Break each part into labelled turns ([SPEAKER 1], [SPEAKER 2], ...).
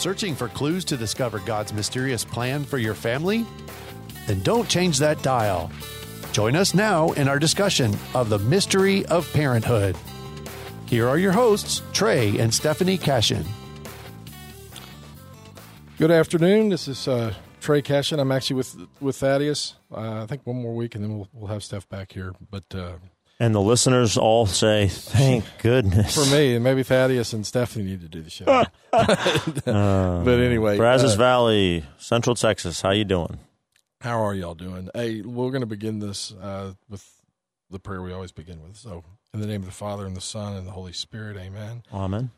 [SPEAKER 1] Searching for clues to discover God's mysterious plan for your family? Then don't change that dial. Join us now in our discussion of the mystery of parenthood. Here are your hosts, Trey and Stephanie Cashin.
[SPEAKER 2] Good afternoon. This is uh, Trey Cashin. I'm actually with with Thaddeus. Uh, I think one more week, and then we'll we'll have Steph back here. But uh,
[SPEAKER 3] And the listeners all say, "Thank goodness."
[SPEAKER 2] for me, maybe Thaddeus and Stephanie need to do the show. but anyway,
[SPEAKER 3] Brazos
[SPEAKER 2] uh,
[SPEAKER 3] Valley, Central Texas. How you doing?
[SPEAKER 2] how are y'all doing? Hey, we're going to begin this uh, with the prayer we always begin with. So, in the name of the Father and the Son and the Holy Spirit, Amen.
[SPEAKER 3] Amen.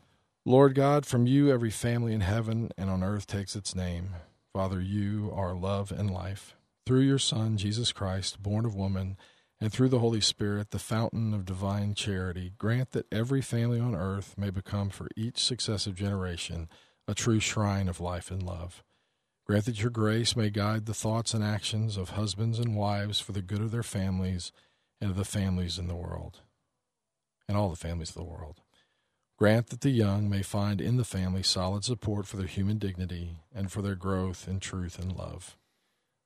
[SPEAKER 2] Lord God, from you every family in heaven and on earth takes its name. Father, you are love and life. Through your Son, Jesus Christ, born of woman, and through the Holy Spirit, the fountain of divine charity, grant that every family on earth may become for each successive generation a true shrine of life and love. Grant that your grace may guide the thoughts and actions of husbands and wives for the good of their families and of the families in the world, and all the families of the world. Grant that the young may find in the family solid support for their human dignity and for their growth in truth and love.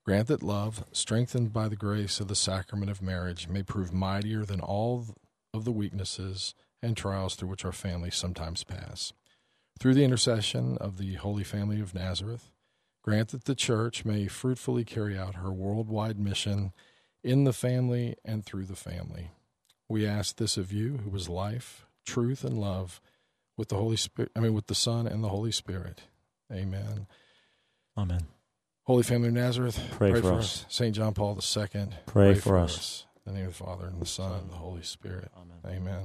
[SPEAKER 2] Grant that love, strengthened by the grace of the sacrament of marriage, may prove mightier than all of the weaknesses and trials through which our families sometimes pass. Through the intercession of the Holy Family of Nazareth, grant that the Church may fruitfully carry out her worldwide mission in the family and through the family. We ask this of you, who is life, truth, and love, with the Holy Spirit. I mean, with the Son and the Holy Spirit. Amen.
[SPEAKER 3] Amen.
[SPEAKER 2] Holy Family of Nazareth,
[SPEAKER 3] Pray for us.
[SPEAKER 2] Saint John Paul II,
[SPEAKER 3] Pray for us.
[SPEAKER 2] In the name of the Father and the Son and the Holy Spirit.
[SPEAKER 3] Amen.
[SPEAKER 2] Amen.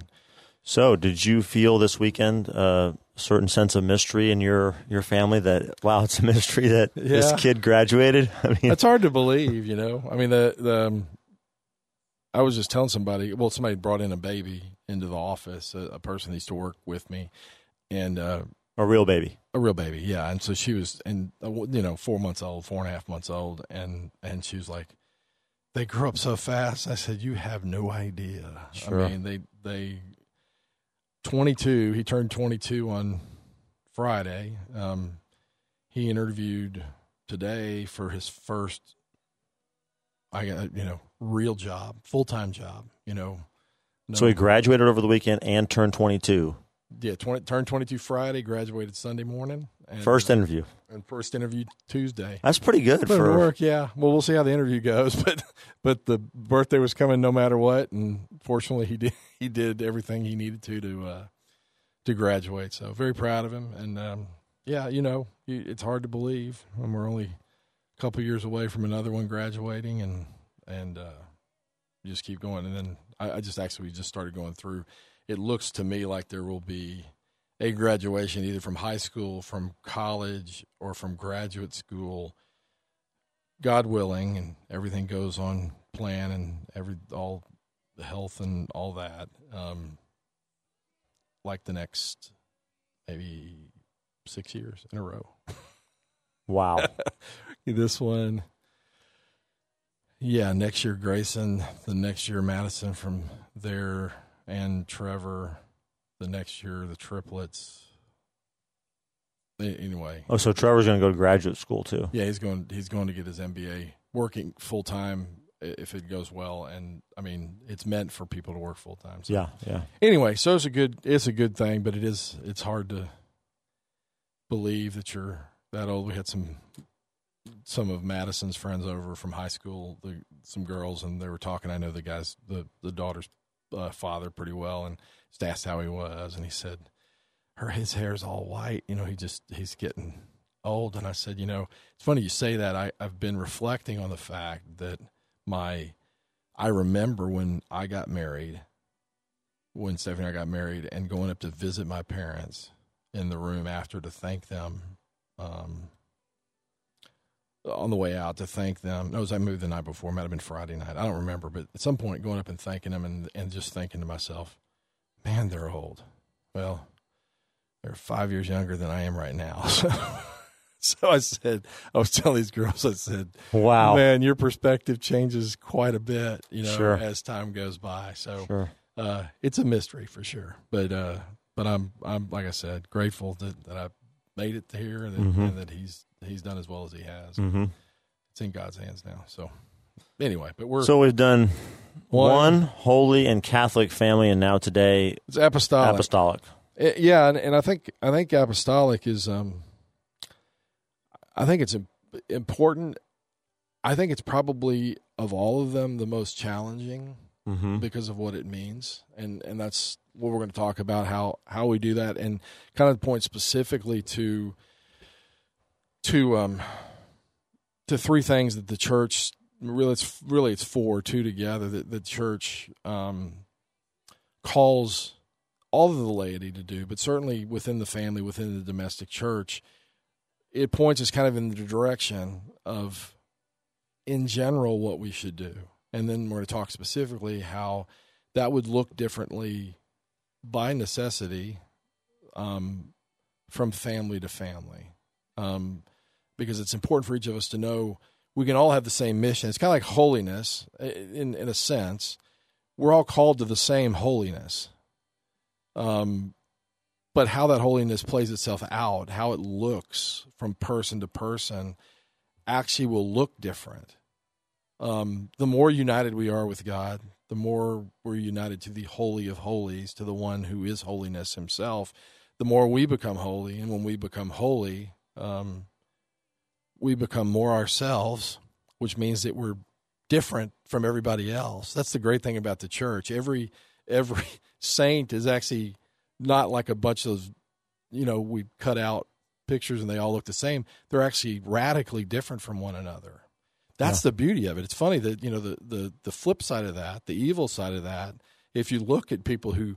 [SPEAKER 3] So, did you feel this weekend uh, a certain sense of mystery in your your family that wow, it's a mystery that this kid graduated? I mean,
[SPEAKER 2] It's hard to believe, you know. I mean, the the um, I was just telling somebody. Well, somebody brought in a baby into the office, a, a person that used to work with me, and uh,
[SPEAKER 3] a real baby.
[SPEAKER 2] a real baby, yeah. And so she was, and uh, you know, four months old, four and a half months old, and and she was like, they grew up so fast. I said, you have no idea.
[SPEAKER 3] Sure.
[SPEAKER 2] I mean, they they twenty two. He turned twenty two on Friday. Um, he interviewed today for his first, I got you know, real job, full time job. You know, no-
[SPEAKER 3] So he graduated over the weekend and turned 22.
[SPEAKER 2] Yeah, 20, turned 22 Friday, graduated Sunday morning. And,
[SPEAKER 3] First
[SPEAKER 2] uh,
[SPEAKER 3] interview.
[SPEAKER 2] and first interview Tuesday.
[SPEAKER 3] That's pretty good for
[SPEAKER 2] work, yeah. Well, we'll see how the interview goes, but but the birthday was coming no matter what, and fortunately he did he did everything he needed to to uh, to graduate. So very proud of him, and um, yeah, you know, it's hard to believe, and we're only a couple years away from another one graduating, and and uh, just keep going. And then I, I just actually just started going through. It looks to me like there will be a graduation either from high school, from college, or from graduate school. God willing, and everything goes on plan, and every all the health and all that. Um, like the next maybe six years in a row.
[SPEAKER 3] wow.
[SPEAKER 2] This one, yeah, next year Grayson, the next year Madison from there, and Trevor, the next year the triplets. Anyway,
[SPEAKER 3] Oh, so Trevor's going to go to graduate school too.
[SPEAKER 2] yeah, he's going. He's going to get his MBA, working full time if it goes well. And I mean, it's meant for people to work full time. So
[SPEAKER 3] Yeah, yeah.
[SPEAKER 2] anyway, so it's a good it's a good thing, but it is it's hard to believe that you're that old. We had some some of Madison's friends over from high school, the, some girls, and they were talking. I know the guys, the the daughter's uh, father pretty well, and just asked how he was, and he said, "Her his hair's all white. You know, he just he's getting old." And I said, "You know, it's funny you say that. I I've been reflecting on the fact that my I remember when I got married." when Stephanie and I got married and going up to visit my parents in the room after to thank them um, on the way out to thank them. No, it was I moved the night before. It might have been Friday night. I don't remember, but at some point going up and thanking them and, and just thinking to myself, man, they're old. Well, they're five years younger than I am right now. So, so I said, I was telling these girls, I said,
[SPEAKER 3] Wow.
[SPEAKER 2] man, your perspective changes quite a bit, you know,
[SPEAKER 3] Sure.
[SPEAKER 2] as time goes by. So,
[SPEAKER 3] Sure.
[SPEAKER 2] uh, it's a mystery for sure. But uh, but I'm I'm like I said, grateful that, that I made it here and, that-
[SPEAKER 3] Mhm.
[SPEAKER 2] and that he's he's done as well as he has.
[SPEAKER 3] hmm
[SPEAKER 2] It's in God's hands now. So anyway, but we're
[SPEAKER 3] So we've done
[SPEAKER 2] One.
[SPEAKER 3] one, holy and Catholic family, and now today
[SPEAKER 2] it's apostolic.
[SPEAKER 3] apostolic.
[SPEAKER 2] Uh, yeah, and, and I think I think apostolic is um I think it's important. I think it's probably of all of them the most challenging
[SPEAKER 3] Mm-hmm.
[SPEAKER 2] because of what it means, and and that's what we're going to talk about how how we do that, and kind of point specifically to to um to three things that the church really it's really it's four two together that the church um calls all of the laity to do, but certainly within the family, within the domestic church, it points us kind of in the direction of, in general, what we should do. And then we're going to talk specifically how that would look differently by necessity um, from family to family. Um, because it's important for each of us to know we can all have the same mission. It's kind of like holiness in, in a sense. We're all called to the same holiness um, but how that holiness plays itself out, how it looks from person to person, actually will look different. Um, the more united we are with God, the more we're united to the Holy of Holies, to the one who is holiness himself, the more we become holy. And when we become holy, um, we become more ourselves, which means that we're different from everybody else. That's the great thing about the church. Every every saint is actually not like a bunch of you know we cut out pictures and they all look the same they're actually radically different from one another that's the beauty of it it's funny that you know the, the the flip side of that the evil side of that if you look at people who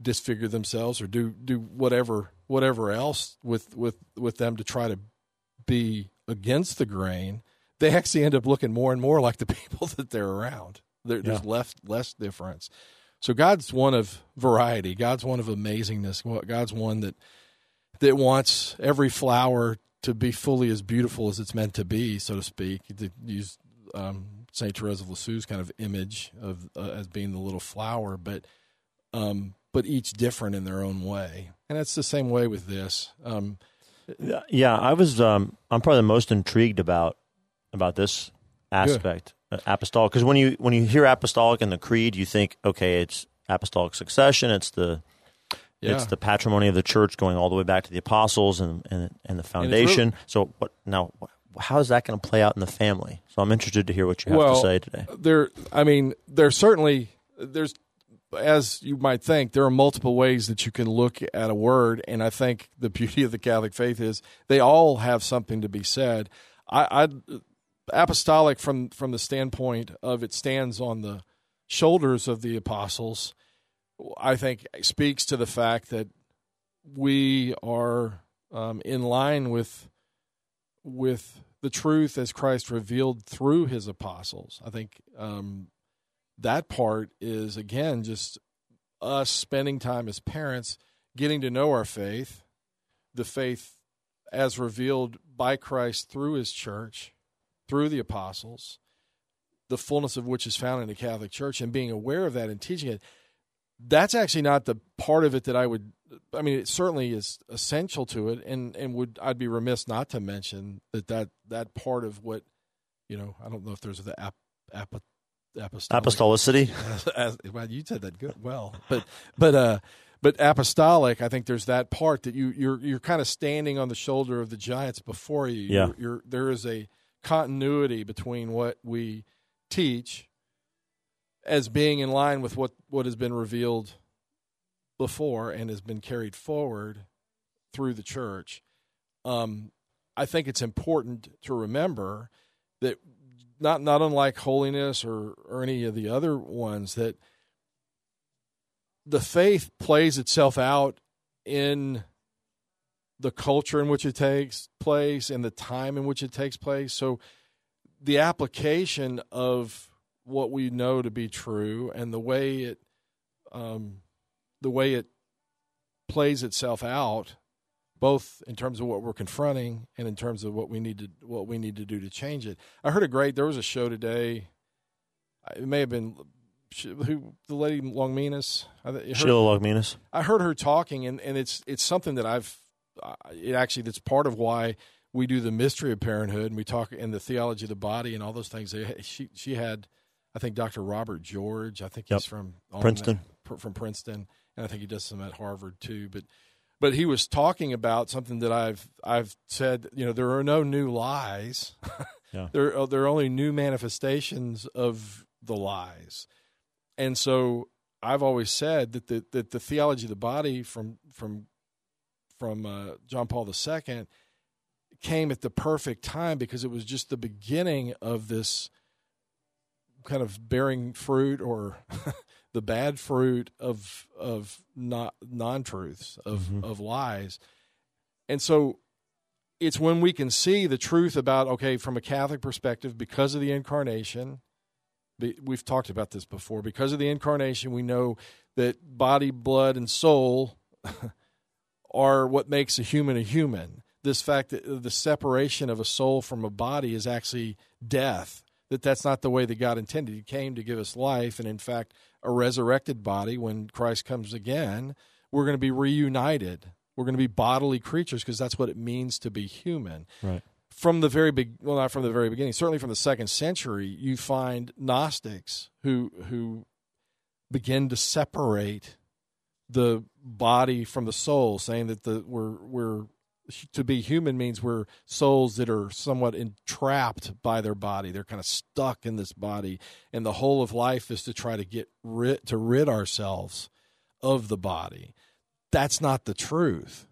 [SPEAKER 2] disfigure themselves or do do whatever whatever else with with with them to try to be against the grain they actually end up looking more and more like the people that they're around there, there's
[SPEAKER 3] Yeah.
[SPEAKER 2] less less difference so God's one of variety. God's one of amazingness. God's one that that wants every flower to be fully as beautiful as it's meant to be, so to speak. To use um, Saint Therese of Lisieux's kind of image of uh, as being the little flower, but um, but each different in their own way, and that's the same way with this. Um,
[SPEAKER 3] Yeah, I was. Um, I'm probably the most intrigued about about this aspect, uh, apostolic. Because when you when you hear apostolic in the creed, you think, okay, it's apostolic succession. It's the
[SPEAKER 2] yeah,
[SPEAKER 3] it's the patrimony of the church going all the way back to the apostles and and, and the foundation. so what now? How is that going to play out in the family? So I'm interested to hear what you have
[SPEAKER 2] Well,
[SPEAKER 3] to say today.
[SPEAKER 2] there i mean there's certainly there's as you might think there are multiple ways that you can look at a word and i think the beauty of the catholic faith is they all have something to be said i i apostolic from from the standpoint of it stands on the shoulders of the apostles i think speaks to the fact that we are um, in line with with the truth as Christ revealed through his apostles. I think um, that part is, again, just us spending time as parents, getting to know our faith, the faith as revealed by Christ through his church, through the apostles, the fullness of which is found in the Catholic Church, and being aware of that and teaching it. That's actually not the part of it that I would. I mean, it certainly is essential to it, and and would I'd be remiss not to mention that that that part of what you know. I don't know if there's the ap, ap, apostolic
[SPEAKER 3] Apostolicity.
[SPEAKER 2] as, as, well, you said that good, well, but but uh, but apostolic. I think there's that part that you you're you're kind of standing on the shoulder of the giants before you.
[SPEAKER 3] Yeah.
[SPEAKER 2] You're, you're, there is a continuity between what we teach as being in line with what what has been revealed before and has been carried forward through the church. Um, I think it's important to remember that not not unlike holiness or or any of the other ones that the faith plays itself out in the culture in which it takes place and the time in which it takes place. So the application of what we know to be true and the way it um, the way it plays itself out both in terms of what we're confronting and in terms of what we need to what we need to do to change it. I heard a great. There was a show today. It may have been who the lady Longminas. I, heard-
[SPEAKER 3] Sheila Liaugminas.
[SPEAKER 2] I heard her talking, and, and it's it's something that I've it actually that's part of why we do the mystery of parenthood and we talk in the theology of the body and all those things. She she had, I think, Dr. Robert George. I think
[SPEAKER 3] Yep.
[SPEAKER 2] he's from
[SPEAKER 3] Princeton.
[SPEAKER 2] from Princeton, and I think he does some at Harvard too. But but he was talking about something that I've I've said. You know, there are no new lies.
[SPEAKER 3] Yeah.
[SPEAKER 2] there are, there are only new manifestations of the lies, and so I've always said that the that the theology of the body from from from uh, John Paul II came at the perfect time because it was just the beginning of this kind of bearing fruit or the bad fruit of of not non truths of
[SPEAKER 3] Mhm.
[SPEAKER 2] of lies, and so it's when we can see the truth about okay from a Catholic perspective because of the incarnation. We've talked about this before. Because of the incarnation, we know that body, blood, and soul are what makes a human a human. This fact that the separation of a soul from a body is actually death. That that's not the way that God intended. He came to give us life, and in fact, a resurrected body. When Christ comes again, we're going to be reunited. We're going to be bodily creatures because that's what it means to be human
[SPEAKER 3] Right.
[SPEAKER 2] from the very big well not from the very beginning certainly from the second century you find gnostics who who begin to separate the body from the soul saying that the we're we're to be human means we're souls that are somewhat entrapped by their body. They're kind of stuck in this body. And the whole of life is to try to get rid to rid ourselves of the body. That's not the truth.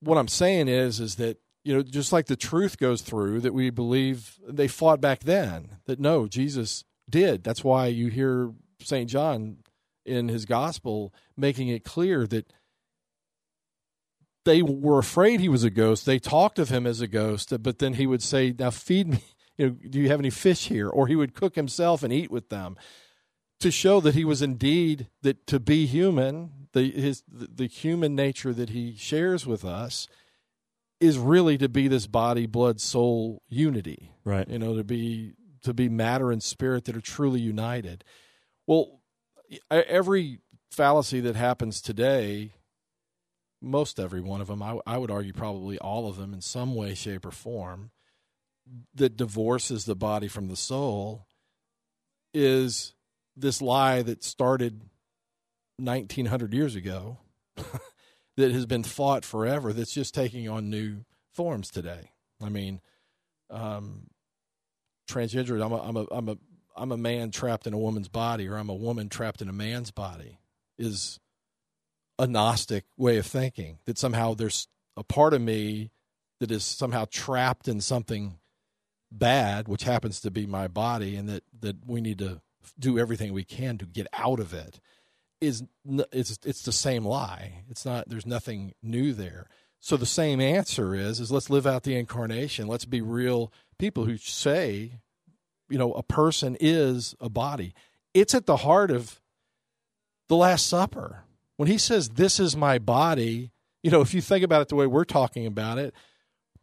[SPEAKER 2] What I'm saying is is that you know just like the truth goes through that we believe they fought back then that no Jesus did. That's why you hear St John in his gospel making it clear that they were afraid he was a ghost. They talked of him as a ghost but then he would say now feed me you know do you have any fish here? Or he would cook himself and eat with them to show that he was indeed that to be human the his the, human nature that he shares with us is really to be this body blood soul unity
[SPEAKER 3] Right.
[SPEAKER 2] you know to be to be matter and spirit that are truly united. Well every fallacy that happens today most every one of them I, I would argue probably all of them in some way shape or form. That divorces the body from the soul is this lie that started 1900 years ago that has been fought forever that's just taking on new forms today. I mean um transgender i'm a i'm a i'm a i'm a man trapped in a woman's body or i'm a woman trapped in a man's body is a gnostic way of thinking that somehow there's a part of me that is somehow trapped in something bad which happens to be my body and that that we need to do everything we can to get out of it is it's it's the same lie. It's not there's nothing new there. So the same answer is is let's live out the incarnation. Let's be real people who say you know a person is a body. It's at the heart of the last supper when he says this is my body you know if you think about it the way we're talking about it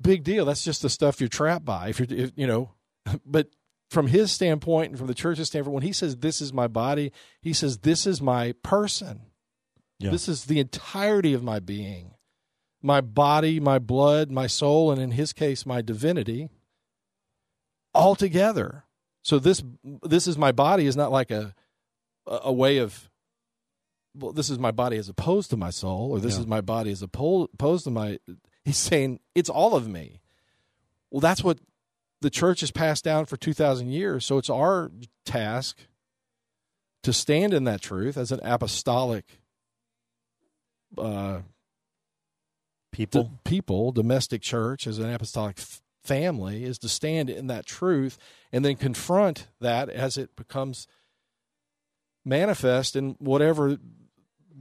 [SPEAKER 2] big deal. That's just the stuff you're trapped by if you're if, you know. But from his standpoint and from the church's standpoint when he says this is my body he says this is my person.
[SPEAKER 3] Yeah.
[SPEAKER 2] this is the entirety of my being. My body my blood my soul and in his case my divinity all together so this this is my body is not like a a a way of well this is my body as opposed to my soul or this
[SPEAKER 3] Yeah.
[SPEAKER 2] is my body as opposed to my he's saying it's all of me well that's what the church has passed down for 2000 years so it's our task to stand in that truth as an apostolic uh,
[SPEAKER 3] People.
[SPEAKER 2] the people, domestic church, as an apostolic f- family, is to stand in that truth and then confront that as it becomes manifest in whatever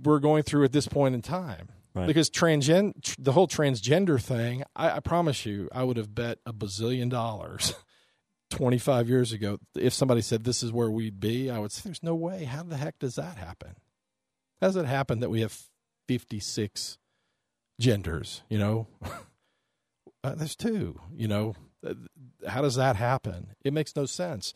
[SPEAKER 2] we're going through at this point in time.
[SPEAKER 3] Right.
[SPEAKER 2] Because transgen- tr- the whole transgender thing, I, I promise you, I would have bet a bazillion dollars 25 years ago. If somebody said this is where we'd be, I would say, there's no way. How the heck does that happen? How does it happen that we have 56 genders, you know? uh, there's two, you know? Uh, How does that happen? It makes no sense.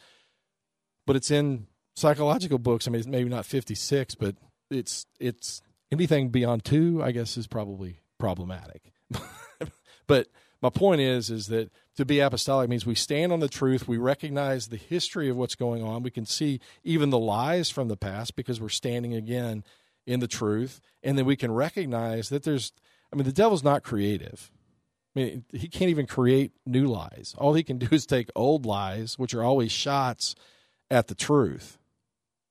[SPEAKER 2] But it's in psychological books. I mean, it's maybe not 56, but it's it's anything beyond two, I guess, is probably problematic. but my point is is that to be apostolic means we stand on the truth, we recognize the history of what's going on, we can see even the lies from the past because we're standing again in the truth, and then we can recognize that there's I mean the devil's not creative. I mean, he can't even create new lies. All he can do is take old lies, which are always shots at the truth.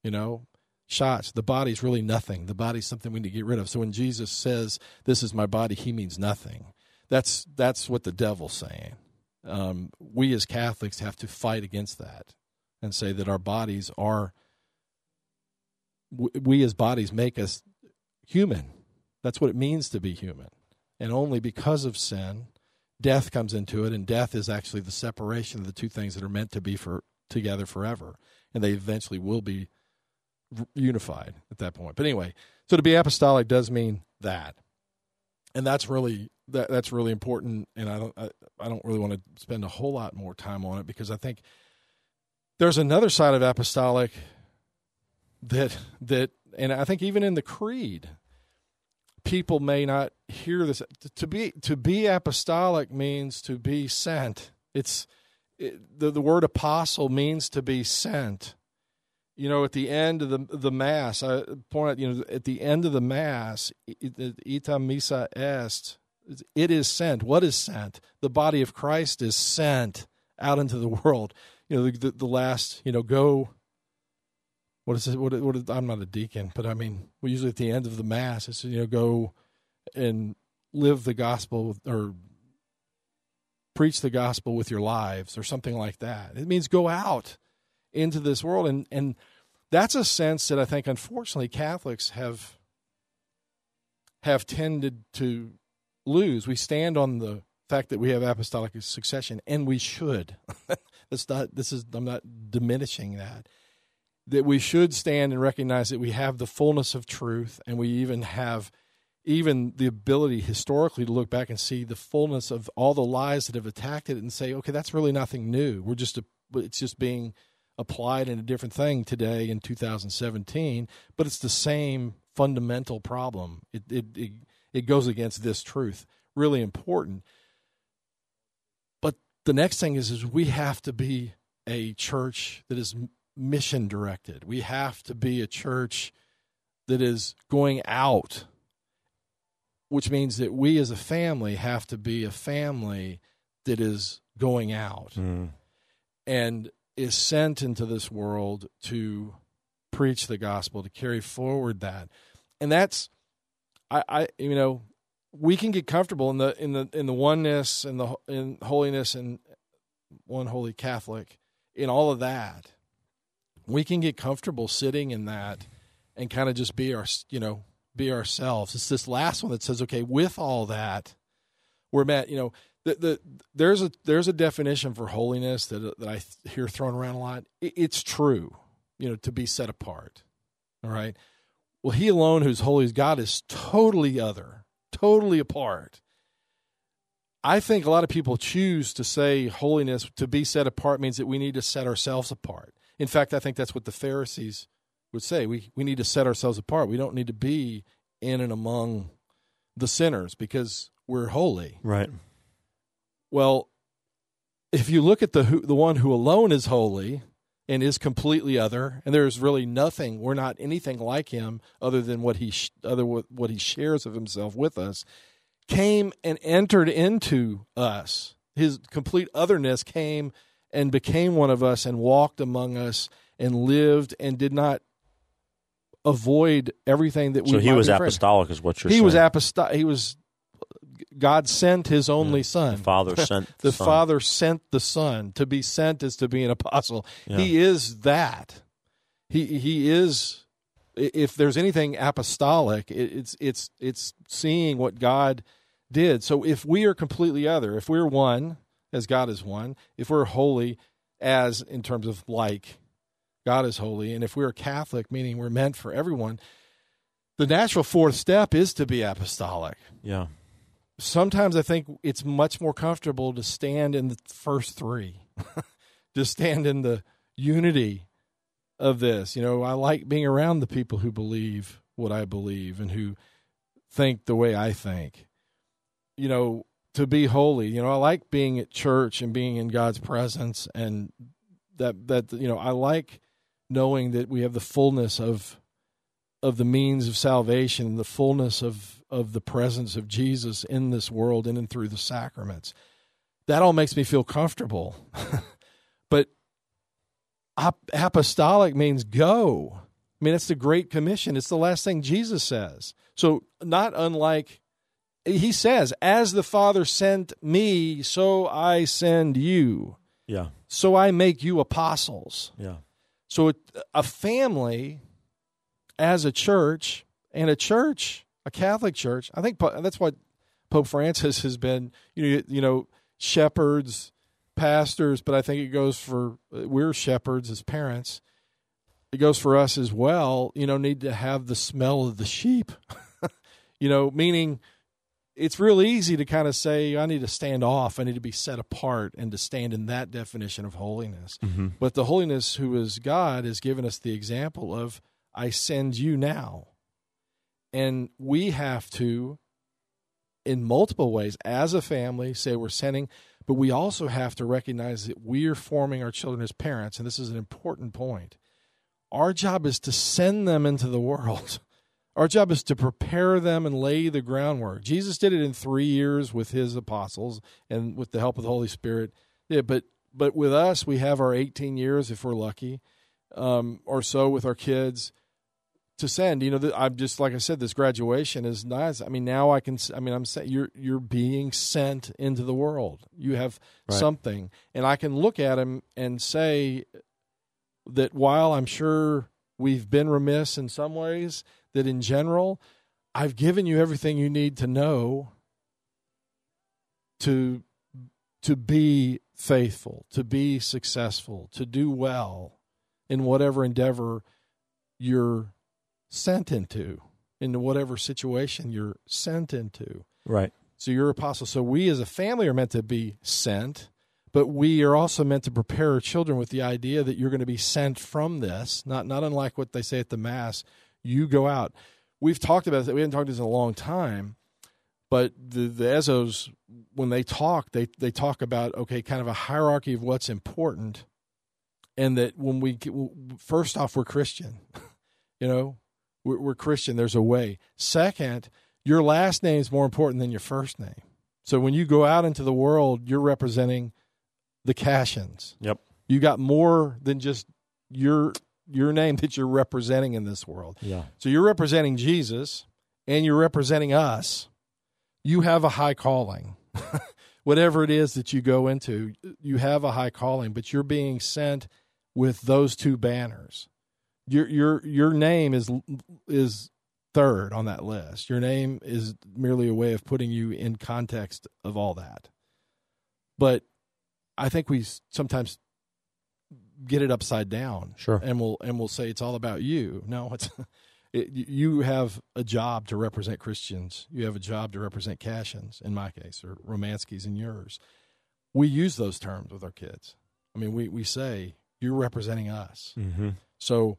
[SPEAKER 2] You know, shots. The body's really nothing. The body's something we need to get rid of. So when Jesus says, "This is my body," he means nothing. That's that's what the devil's saying. Um, we as Catholics have to fight against that and say that our bodies are. We as bodies make us human. That's what it means to be human. And only because of sin, death comes into it, and death is actually the separation of the two things that are meant to be for together forever, and they eventually will be unified at that point. But anyway, so to be apostolic does mean that, and that's really that that's really important. And I don't I, I don't really want to spend a whole lot more time on it because I think there's another side of apostolic that that and I think even in the creed people may not hear this to be to be apostolic means to be sent it's it, the the word apostle means to be sent you know, at the end of the the mass, I point out, you know, at the end of the mass, ita missa est, it is sent. What is sent? The body of Christ is sent out into the world. You know, the, the, the last, you know, go. What is it? What, what is, I'm not a deacon, but I mean, we usually at the end of the mass, it's you know, go and live the gospel or preach the gospel with your lives or something like that. It means go out into this world and and that's a sense that I think, unfortunately, Catholics have have tended to lose. We stand on the fact that we have apostolic succession, and we should. That's not. This is. I'm not diminishing that. That we should stand and recognize that we have the fullness of truth, and we even have even the ability historically to look back and see the fullness of all the lies that have attacked it, and say, okay, that's really nothing new. We're just a. It's just being applied in a different thing today in 2017, but it's the same fundamental problem. It it it, it goes against this truth. Really important. But the next thing is is we have to be a church that is mission directed. We have to be a church that is going out, which means that we as a family have to be a family that is going out. Mm. And is sent into this world to preach the gospel, to carry forward that. And that's I, I you know, we can get comfortable in the in the in the oneness and the in holiness and one holy Catholic in all of that. We can get comfortable sitting in that and kind of just be our you know be ourselves. It's this last one that says, okay, with all that, we're met. You know, the, the there's a there's a definition for holiness that that I hear thrown around a lot. It, it's true, you know, to be set apart. All right. Well, He alone, who's holy as God, is totally other, totally apart. I think a lot of people choose to say holiness to be set apart means that we need to set ourselves apart. In fact, I think that's what the Pharisees would say. We we need to set ourselves apart. We don't need to be in and among the sinners because we're holy.
[SPEAKER 3] Right.
[SPEAKER 2] Well, if you look at the who, the one who alone is holy and is completely other, and there's really nothing, we're not anything like him other than what he other what he shares of himself with us, came and entered into us. His complete otherness came and became one of us and walked among us and lived and did not avoid everything that we.
[SPEAKER 3] So he was apostolic, is what you're
[SPEAKER 2] he
[SPEAKER 3] saying. He
[SPEAKER 2] was apostolic. He was God sent His only yeah. Son.
[SPEAKER 3] The Father sent
[SPEAKER 2] the, the
[SPEAKER 3] son.
[SPEAKER 2] Father sent the Son. To be sent is to be an apostle. Yeah. He is that. He he is. If there's anything apostolic, it's it's it's seeing what God did. So if we are completely other, if we're one as God is one, if we're holy as in terms of like God is holy, and if we're Catholic, meaning we're meant for everyone, the natural fourth step is to be apostolic.
[SPEAKER 3] Yeah
[SPEAKER 2] sometimes I think it's much more comfortable to stand in the first three, to stand in the unity of this. You know, I like being around the people who believe what I believe and who think the way I think. you know, to be holy. You know, I like being at church and being in God's presence, and that that you know, I like knowing that we have the fullness of of the means of salvation, the fullness of of the presence of Jesus in this world in and through the sacraments. That all makes me feel comfortable. but apostolic means go. I mean, it's the Great Commission. It's the last thing Jesus says. So, not unlike he says, As the Father sent me, so I send you.
[SPEAKER 3] Yeah.
[SPEAKER 2] So I make you apostles.
[SPEAKER 3] Yeah.
[SPEAKER 2] So, a family as a church, and a church, a Catholic church, I think that's what Pope Francis has been, you know, you know shepherds, pastors, but I think it goes for we're shepherds as parents. It goes for us as well, you know, need to have the smell of the sheep. you know, meaning it's real easy to kind of say, I need to stand off, I need to be set apart, and to stand in that definition of holiness.
[SPEAKER 3] Mm-hmm.
[SPEAKER 2] But the holiness who is God has given us the example of, I send you now. And we have to, in multiple ways, as a family, say we're sending, but we also have to recognize that we are forming our children as parents. And this is an important point. Our job is to send them into the world. Our job is to prepare them and lay the groundwork. Jesus did it in three years with his apostles and with the help of the Holy Spirit. Yeah, but but with us, we have our 18 years if we're lucky, um, or so with our kids to send. You know, I'm just like I said, this graduation is nice. I mean, now I can. I mean, I'm saying you're you're being sent into the world. You have right. something, and I can look at him and say that while I'm sure we've been remiss in some ways that in general, I've given you everything you need to know to to be faithful, to be successful, to do well in whatever endeavor you're sent into, into whatever situation you're sent into.
[SPEAKER 3] Right.
[SPEAKER 2] So you're apostle. So we as a family are meant to be sent, but we are also meant to prepare our children with the idea that you're going to be sent from this, not not unlike what they say at the mass you go out. We've talked about this. We haven't talked about this in a long time, but the the Ezos when they talk, they they talk about okay, kind of a hierarchy of what's important, and that when we first off we're Christian, you know, we're, we're Christian. There's a way. Second, your last name is more important than your first name. So when you go out into the world, you're representing the Cashins.
[SPEAKER 3] Yep.
[SPEAKER 2] You got more than just your your name that you're representing in this world.
[SPEAKER 3] Yeah.
[SPEAKER 2] So you're representing Jesus and you're representing us. You have a high calling. Whatever it is that you go into, you have a high calling, but you're being sent with those two banners. Your your your name is is third on that list. Your name is merely a way of putting you in context of all that. But I think we sometimes get it upside down.
[SPEAKER 3] Sure.
[SPEAKER 2] And we'll and we'll say it's all about you. No, it's it, you have a job to represent Christians. You have a job to represent Cashins in my case, or Romanskys in yours. We use those terms with our kids. I mean, we we say you're representing us.
[SPEAKER 3] Mm-hmm.
[SPEAKER 2] So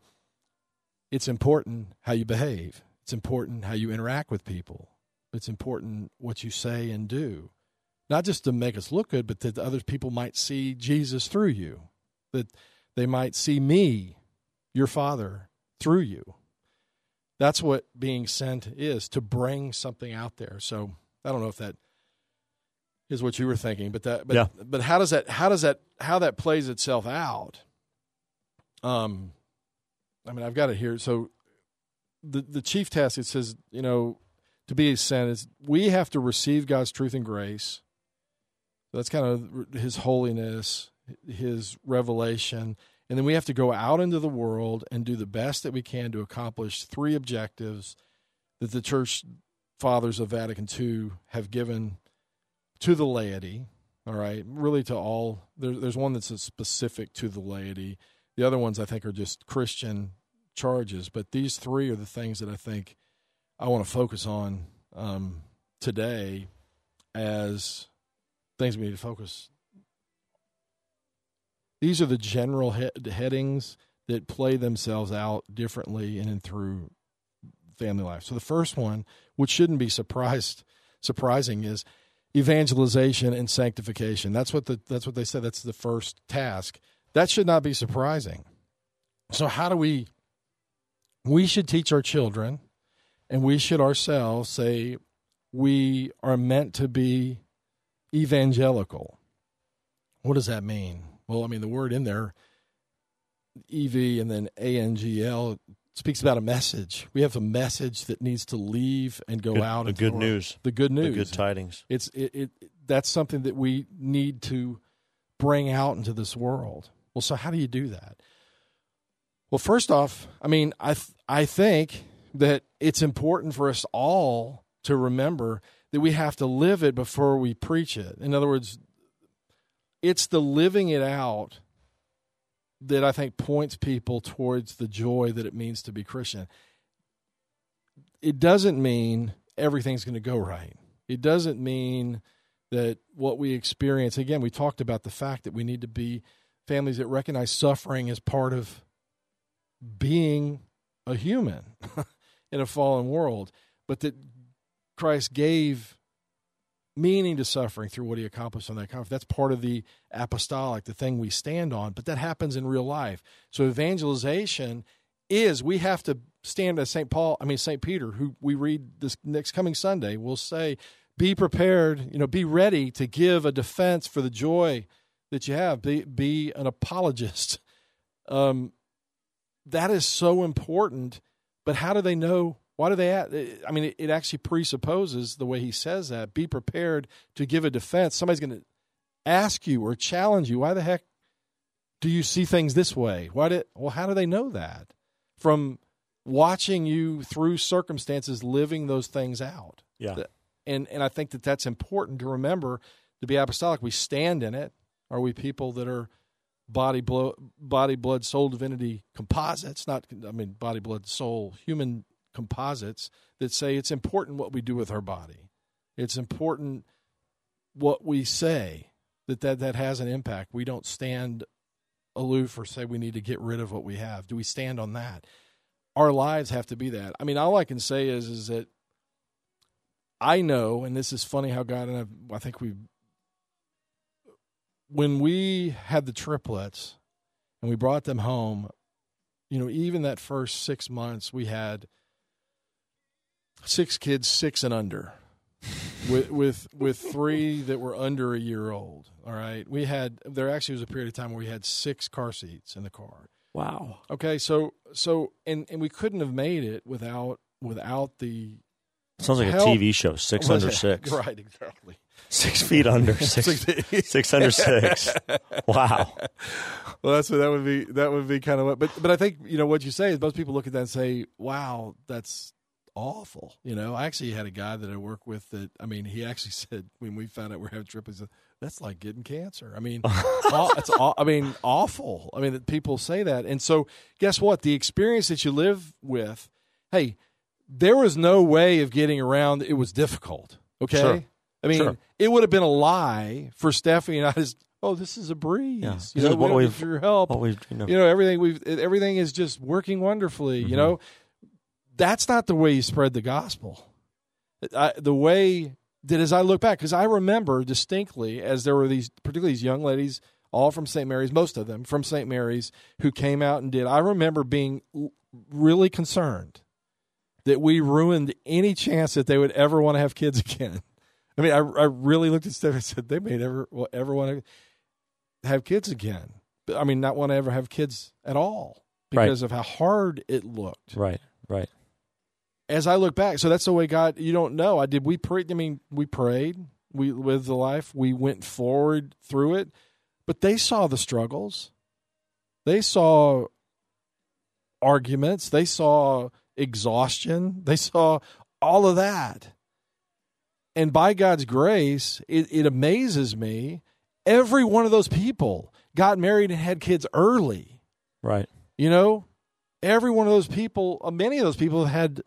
[SPEAKER 2] it's important how you behave. It's important how you interact with people. It's important what you say and do. Not just to make us look good, but that other people might see Jesus through you. That they might see me, your father, through you. That's what being sent is to bring something out there. So I don't know if that is what you were thinking, but that but
[SPEAKER 3] yeah.
[SPEAKER 2] but how does that how does that how that plays itself out? Um I mean I've got it here. So the the chief task it says, you know, to be sent is we have to receive God's truth and grace. That's kind of his holiness, his revelation, and then we have to go out into the world and do the best that we can to accomplish three objectives that the church fathers of Vatican II have given to the laity. All right, really to all. There, there's one that's specific to the laity. The other ones I think are just Christian charges, but these three are the things that I think I want to focus on um, today as things we need to focus these are the general he- headings that play themselves out differently in and through family life. So the first one, which shouldn't be surprised surprising, is evangelization and sanctification. That's what the that's what they said. That's the first task. That should not be surprising. So how do we we should teach our children and we should ourselves say we are meant to be evangelical. What does that mean? Well, I mean the word in there EV and then ANGL speaks about a message. We have a message that needs to leave and go
[SPEAKER 3] good,
[SPEAKER 2] out.
[SPEAKER 3] The good news.
[SPEAKER 2] The good news.
[SPEAKER 3] The good tidings.
[SPEAKER 2] It's it, it. That's something that we need to bring out into this world. Well, so how do you do that? Well, first off, I mean, I th- I think that it's important for us all to remember that we have to live it before we preach it. In other words, it's the living it out that I think points people towards the joy that it means to be Christian. It doesn't mean everything's going to go right. It doesn't mean that what we experience, again, we talked about the fact that we need to be families that recognize suffering as part of being a human in a fallen world, but that Christ gave meaning to suffering through what he accomplished on that conference. That's part of the apostolic, the thing we stand on, but that happens in real life. So evangelization is we have to stand as St. Paul, I mean St. Peter, who we read this next coming Sunday, will say, be prepared, you know, be ready to give a defense for the joy that you have. Be be an apologist. Um, that is so important. But how do they know why do they? I mean, it, actually presupposes the way he says that. Be prepared to give a defense. Somebody's going to ask you or challenge you. Why the heck do you see things this way? Why did? Well, how do they know that from watching you through circumstances, living those things out?
[SPEAKER 3] Yeah,
[SPEAKER 2] and and I think that that's important to remember. To be apostolic, we stand in it. Are we people that are body, blood, body, blood, soul, divinity composites? Not, I mean, body, blood, soul, human composites that say it's important what we do with our body. It's important what we say that that, that has an impact. We don't stand aloof or say we need to get rid of what we have. Do we stand on that? Our lives have to be that. I mean, all I can say is is that I know, and this is funny how God and I, I think we, when we had the triplets and we brought them home, you know, even that first six months, we had six kids, six and under, with with with three that were under a year old. All right, we had there actually was a period of time where we had six car seats in the car.
[SPEAKER 3] Wow.
[SPEAKER 2] Okay, so so and and we couldn't have made it without without the.
[SPEAKER 3] Sounds like
[SPEAKER 2] help.
[SPEAKER 3] a TV show. Six under six.
[SPEAKER 2] Right, exactly.
[SPEAKER 3] Six feet under six. six under six. Wow.
[SPEAKER 2] Well, that's what that would be. That would be kind of what. But but I think you know what you say is most people look at that and say, "Wow, that's awful. You know, I actually had a guy that I work with that, I mean, he actually said when we found out we're having triplets, that's like getting cancer. I mean, it's, I mean, awful. I mean, that people say that. And so guess what? The experience that you live with, hey, there was no way of getting around. It was difficult. Okay.
[SPEAKER 3] Sure.
[SPEAKER 2] I mean,
[SPEAKER 3] sure.
[SPEAKER 2] it would have been a lie for Stephanie and I to, oh, this is a breeze.
[SPEAKER 3] Yeah.
[SPEAKER 2] You know,
[SPEAKER 3] what we've,
[SPEAKER 2] your help.
[SPEAKER 3] Always, you, know.
[SPEAKER 2] you know, everything we've, everything is just working wonderfully, mm-hmm. you know, that's not the way you spread the gospel. I, the way that as I look back, because I remember distinctly as there were these, particularly these young ladies, all from St. Mary's, most of them from St. Mary's, who came out and did. I remember being really concerned that we ruined any chance that they would ever want to have kids again. I mean, I, I really looked at Steph and said they may never ever want to have kids again. I mean, not want to ever have kids at all because
[SPEAKER 3] right.
[SPEAKER 2] of how hard it looked.
[SPEAKER 3] Right, right
[SPEAKER 2] as I look back, so that's the way God. You don't know. I did. We prayed. I mean, we prayed. We with the life. We went forward through it, but they saw the struggles. They saw arguments. They saw exhaustion. They saw all of that. And by God's grace, it, it amazes me. Every one of those people got married and had kids early.
[SPEAKER 3] Right.
[SPEAKER 2] You know, every one of those people, uh, many of those people had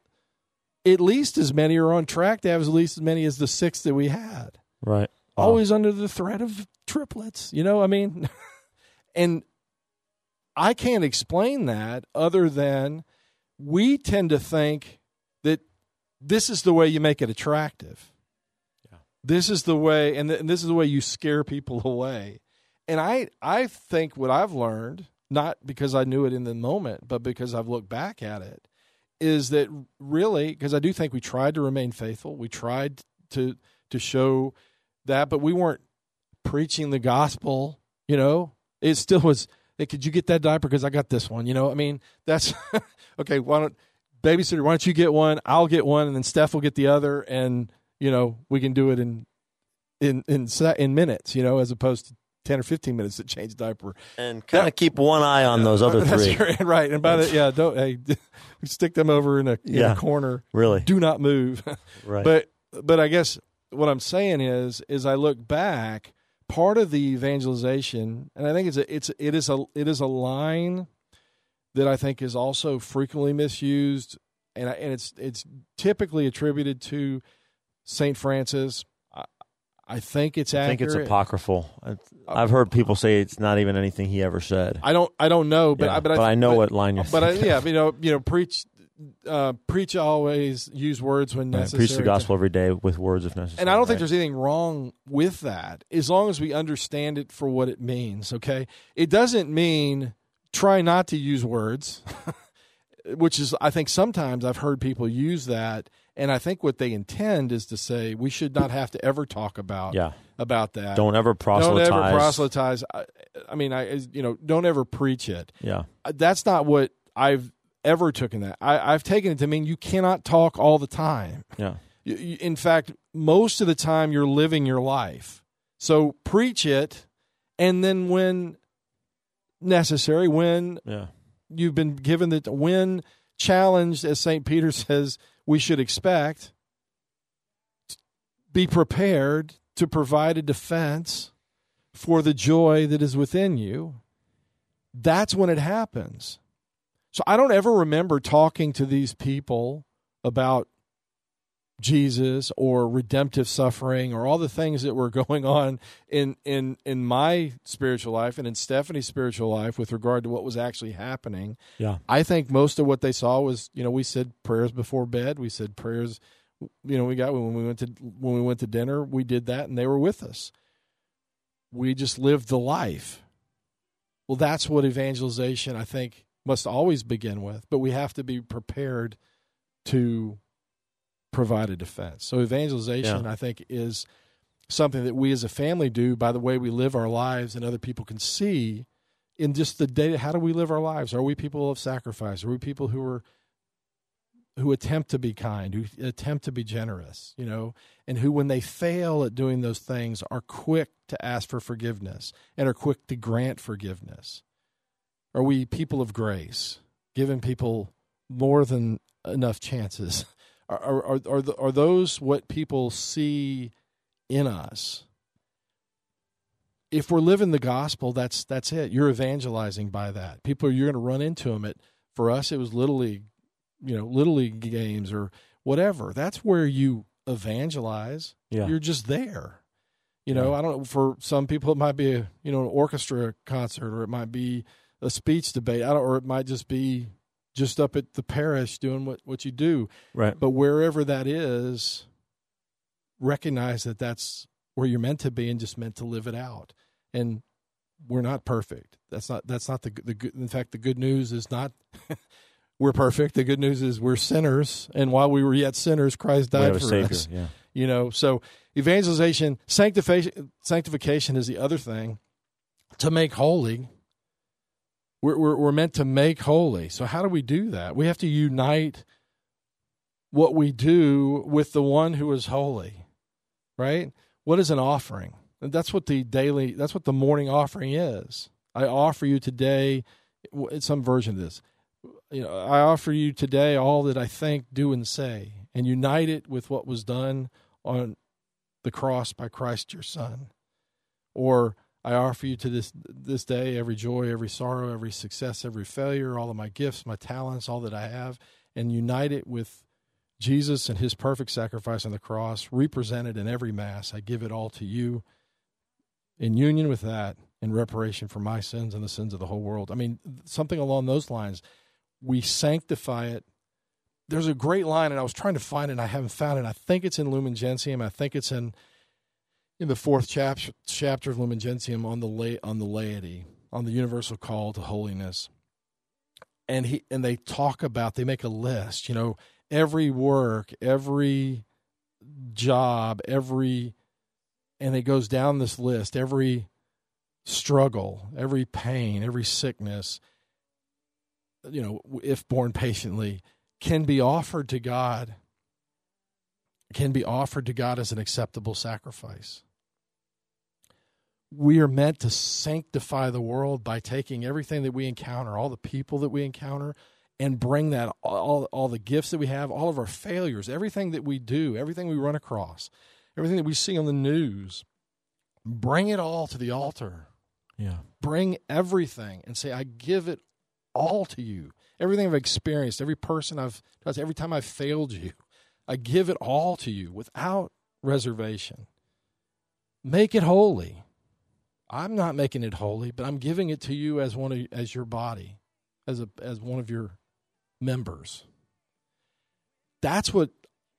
[SPEAKER 2] at least as many or on track to have at least as many as the six that we had.
[SPEAKER 3] Right.
[SPEAKER 2] Wow. Always under the threat of triplets. You know, I mean, and I can't explain that other than we tend to think that this is the way you make it attractive. This is the way, and, th- and this is the way you scare people away. And I, I think what I've learned, not because I knew it in the moment, but because I've looked back at it, is that really because I do think we tried to remain faithful. We tried to to show that, but we weren't preaching the gospel. You know, it still was. Hey, could you get that diaper? Because I got this one. You know, I mean, that's okay. Why don't babysitter? Why don't you get one? I'll get one, and then Steph will get the other, and you know, we can do it in in in in minutes. You know, as opposed to 10 or 15 minutes to change diaper.
[SPEAKER 3] And kind of keep one eye on those other three.
[SPEAKER 2] right. And by the, yeah, don't, hey, stick them over in a, in yeah, a corner.
[SPEAKER 3] Really.
[SPEAKER 2] Do not move.
[SPEAKER 3] right.
[SPEAKER 2] But, but I guess what I'm saying is, is I look back, part of the evangelization, and I think it's a, it's, it is a, it is a line that I think is also frequently misused. And, I, and it's, it's typically attributed to St. Francis I think it's
[SPEAKER 3] I
[SPEAKER 2] think
[SPEAKER 3] it's apocryphal. I've heard people say it's not even anything he ever said.
[SPEAKER 2] I don't. I don't know, but
[SPEAKER 3] yeah,
[SPEAKER 2] but,
[SPEAKER 3] but
[SPEAKER 2] I,
[SPEAKER 3] I know
[SPEAKER 2] but,
[SPEAKER 3] what line you're.
[SPEAKER 2] But I, yeah, you know, you know, preach, uh, preach always use words when necessary.
[SPEAKER 3] Preach the gospel every day with words if necessary.
[SPEAKER 2] And I don't
[SPEAKER 3] right?
[SPEAKER 2] think there's anything wrong with that, as long as we understand it for what it means. Okay, it doesn't mean try not to use words, which is I think sometimes I've heard people use that and I think what they intend is to say we should not have to ever talk about
[SPEAKER 3] yeah.
[SPEAKER 2] about that.
[SPEAKER 3] Don't ever proselytize.
[SPEAKER 2] Don't ever proselytize. I, I mean, I you know, don't ever preach it.
[SPEAKER 3] Yeah,
[SPEAKER 2] uh, that's not what I've ever taken that. I, have taken it to mean you cannot talk all the time.
[SPEAKER 3] Yeah.
[SPEAKER 2] in fact, most of the time you're living your life. So preach it, and then when necessary, when
[SPEAKER 3] yeah.
[SPEAKER 2] you've been given the when challenged, as Saint Peter says we should expect be prepared to provide a defense for the joy that is within you. That's when it happens. So I don't ever remember talking to these people about Jesus or redemptive suffering or all the things that were going on in in in my spiritual life and in Stephanie's spiritual life with regard to what was actually happening.
[SPEAKER 3] Yeah.
[SPEAKER 2] I think most of what they saw was, you know, we said prayers before bed, we said prayers you know, we got when we went to when we went to dinner, we did that and they were with us. We just lived the life. Well, that's what evangelization I think must always begin with, but we have to be prepared to provide a defense. So evangelization,
[SPEAKER 3] yeah.
[SPEAKER 2] I think, is something that we as a family do by the way we live our lives, and other people can see in just the day. How do we live our lives? Are we people of sacrifice? Are we people who are who attempt to be kind, who attempt to be generous, you know, and who, when they fail at doing those things, are quick to ask for forgiveness and are quick to grant forgiveness? Are we people of grace, giving people more than enough chances are are are, are those what people see in us? If we're living the gospel, that's that's it. You're evangelizing by that. People, you're going to run into them. At for us, it was little league, you know, little league games or whatever. That's where you evangelize.
[SPEAKER 3] Yeah.
[SPEAKER 2] You're just there. You know, yeah. I don't know. For some people, it might be a you know an orchestra concert, or it might be a speech debate. I don't, or it might just be just up at the parish doing what, what you do.
[SPEAKER 3] Right.
[SPEAKER 2] But wherever that is, recognize that that's where you're meant to be and just meant to live it out. And we're not perfect. That's not that's not the the good. In fact, the good news is not we're perfect. The good news is we're sinners, and while we were yet sinners, Christ died for
[SPEAKER 3] Savior,
[SPEAKER 2] us.
[SPEAKER 3] Yeah.
[SPEAKER 2] You know, so evangelization, sanctification, sanctification is the other thing. To make holy, we're, we're, we're meant to make holy. So, how do we do that? We have to unite what we do with the one who is holy, right? What is an offering? That's what the daily, that's what the morning offering is. I offer you today, some version of this. You know, I offer you today all that I think, do, and say, and unite it with what was done on the cross by Christ your Son. Or I offer you to this this day every joy, every sorrow, every success, every failure, all of my gifts, my talents, all that I have, and unite it with Jesus and his perfect sacrifice on the cross, represented in every mass. I give it all to you in union with that in reparation for my sins and the sins of the whole world. I mean, something along those lines. We sanctify it. There's a great line, and I was trying to find it, and I haven't found it. I think it's in Lumen Gentium. I think it's in in the fourth chapter chapter of Lumen Gentium on the la- on the laity, on the universal call to holiness. And he and they talk about they make a list, you know, every work, every job, every and it goes down this list, every struggle, every pain, every sickness, you know, if borne patiently, can be offered to God, can be offered to God as an acceptable sacrifice we are meant to sanctify the world by taking everything that we encounter, all the people that we encounter, and bring that all, all the gifts that we have, all of our failures, everything that we do, everything we run across, everything that we see on the news, bring it all to the altar.
[SPEAKER 3] Yeah.
[SPEAKER 2] Bring everything and say, I give it all to you. Everything I've experienced, every person I've every time I've failed you, I give it all to you without reservation. Make it holy. I'm not making it holy, but I'm giving it to you as one of, as your body, as a as one of your members. That's what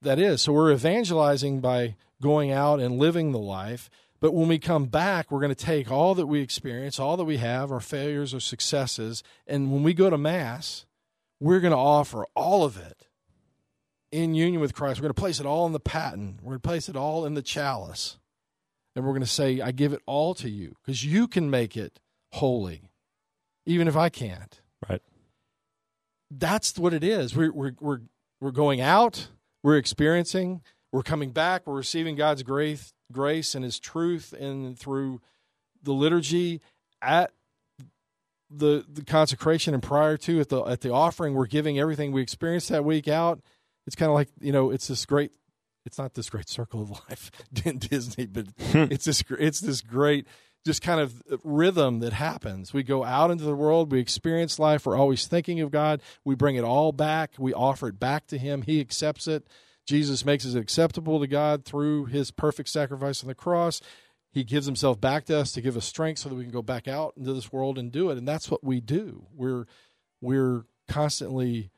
[SPEAKER 2] that is. So we're evangelizing by going out and living the life. But when we come back, we're going to take all that we experience, all that we have, our failures, our successes, and when we go to Mass, we're going to offer all of it in union with Christ. We're going to place it all in the paten. We're going to place it all in the chalice and we're going to say, I give it all to you because you can make it holy, even if I can't.
[SPEAKER 3] Right.
[SPEAKER 2] That's what it is. We're, we're, we're, we're going out, we're experiencing, we're coming back, we're receiving God's grace, grace and His truth, and through the liturgy at the the consecration and prior to at the at the offering, we're giving everything we experienced that week out. It's kind of like you know, it's this great it's not this great circle of life in Disney, but hmm. it's this it's this great just kind of rhythm that happens. We go out into the world, we experience life, we're always thinking of God, we bring it all back, we offer it back to him, he accepts it. Jesus makes it acceptable to God through his perfect sacrifice on the cross. He gives himself back to us to give us strength so that we can go back out into this world and do it. And that's what we do. We're we're constantly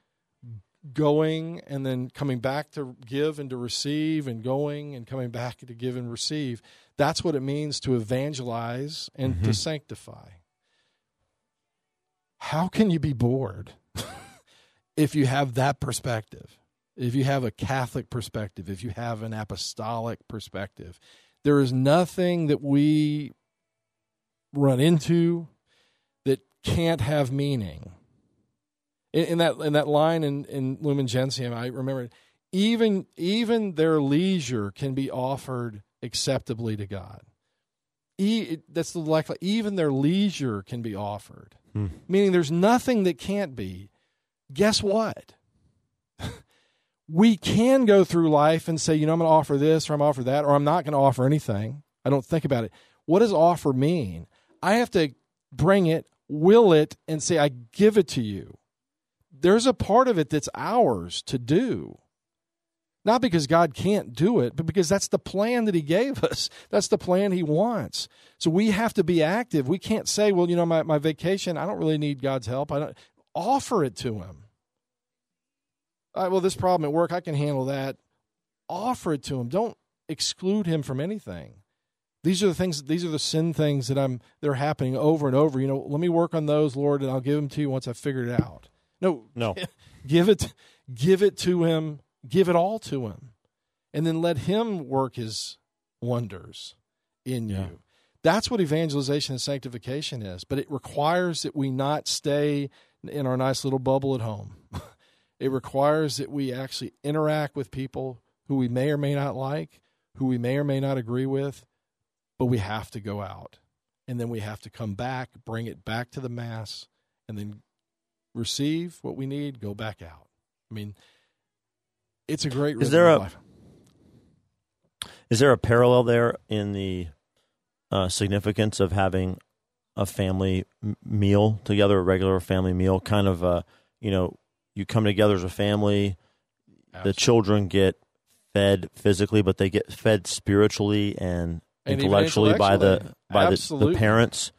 [SPEAKER 2] going and then coming back to give and to receive and going and coming back to give and receive. That's what it means to evangelize and mm-hmm. to sanctify. How can you be bored if you have that perspective? If you have a Catholic perspective, if you have an apostolic perspective, there is nothing that we run into that can't have meaning in, in that in that line in, in Lumen Gentium, I remember even even their leisure can be offered acceptably to God. E, that's the like even their leisure can be offered, hmm. meaning there's nothing that can't be. Guess what? we can go through life and say, you know, I'm going to offer this or I'm going to offer that or I'm not going to offer anything. I don't think about it. What does offer mean? I have to bring it, will it, and say, I give it to you there's a part of it that's ours to do. Not because God can't do it, but because that's the plan that He gave us. That's the plan He wants. So we have to be active. We can't say, well, you know, my, my vacation, I don't really need God's help. I don't offer it to Him. Well, this problem at work, I can handle that. Offer it to Him. Don't exclude Him from anything. These are the things. These are the sin things that I'm. They're happening over and over. You know, let me work on those, Lord, and I'll give them to you once I figure it out. No,
[SPEAKER 3] no.
[SPEAKER 2] give it, give it to him. Give it all to him, and then let him work his wonders in yeah. you. That's what evangelization and sanctification is. But it requires that we not stay in our nice little bubble at home. it requires that we actually interact with people who we may or may not like, who we may or may not agree with, but we have to go out. And then we have to come back, bring it back to the Mass, and then receive what we need, go back out. I mean, it's a great.
[SPEAKER 3] Is there a is there a parallel there in the uh, significance of having a family meal together, a regular family meal, kind of a you know you come together as a family. Absolutely. The children get fed physically, but they get fed spiritually and, and intellectually, intellectually, by the by the, the parents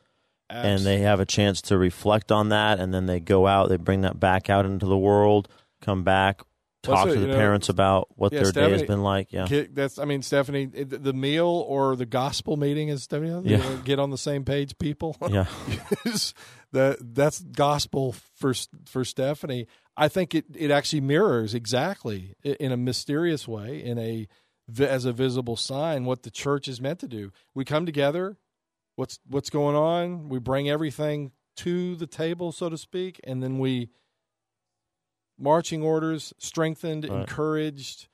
[SPEAKER 3] and they have a chance to reflect on that and then they go out they bring that back out into the world come back talk
[SPEAKER 2] Well, so,
[SPEAKER 3] to the
[SPEAKER 2] know,
[SPEAKER 3] parents about what
[SPEAKER 2] yeah,
[SPEAKER 3] their day has been like. Yeah,
[SPEAKER 2] Get- that's I mean Stephanie eh, the meal or the gospel meeting is Stephanie you
[SPEAKER 3] Yeah.
[SPEAKER 2] know, get on the same page people
[SPEAKER 3] yeah,
[SPEAKER 2] that that's gospel for for Stephanie. I think it it actually mirrors exactly in a mysterious way in a as a visible sign what the church is meant to do. We come together, what's what's going on, we bring everything to the table so to speak and then we marching orders strengthened,
[SPEAKER 3] Right.
[SPEAKER 2] encouraged,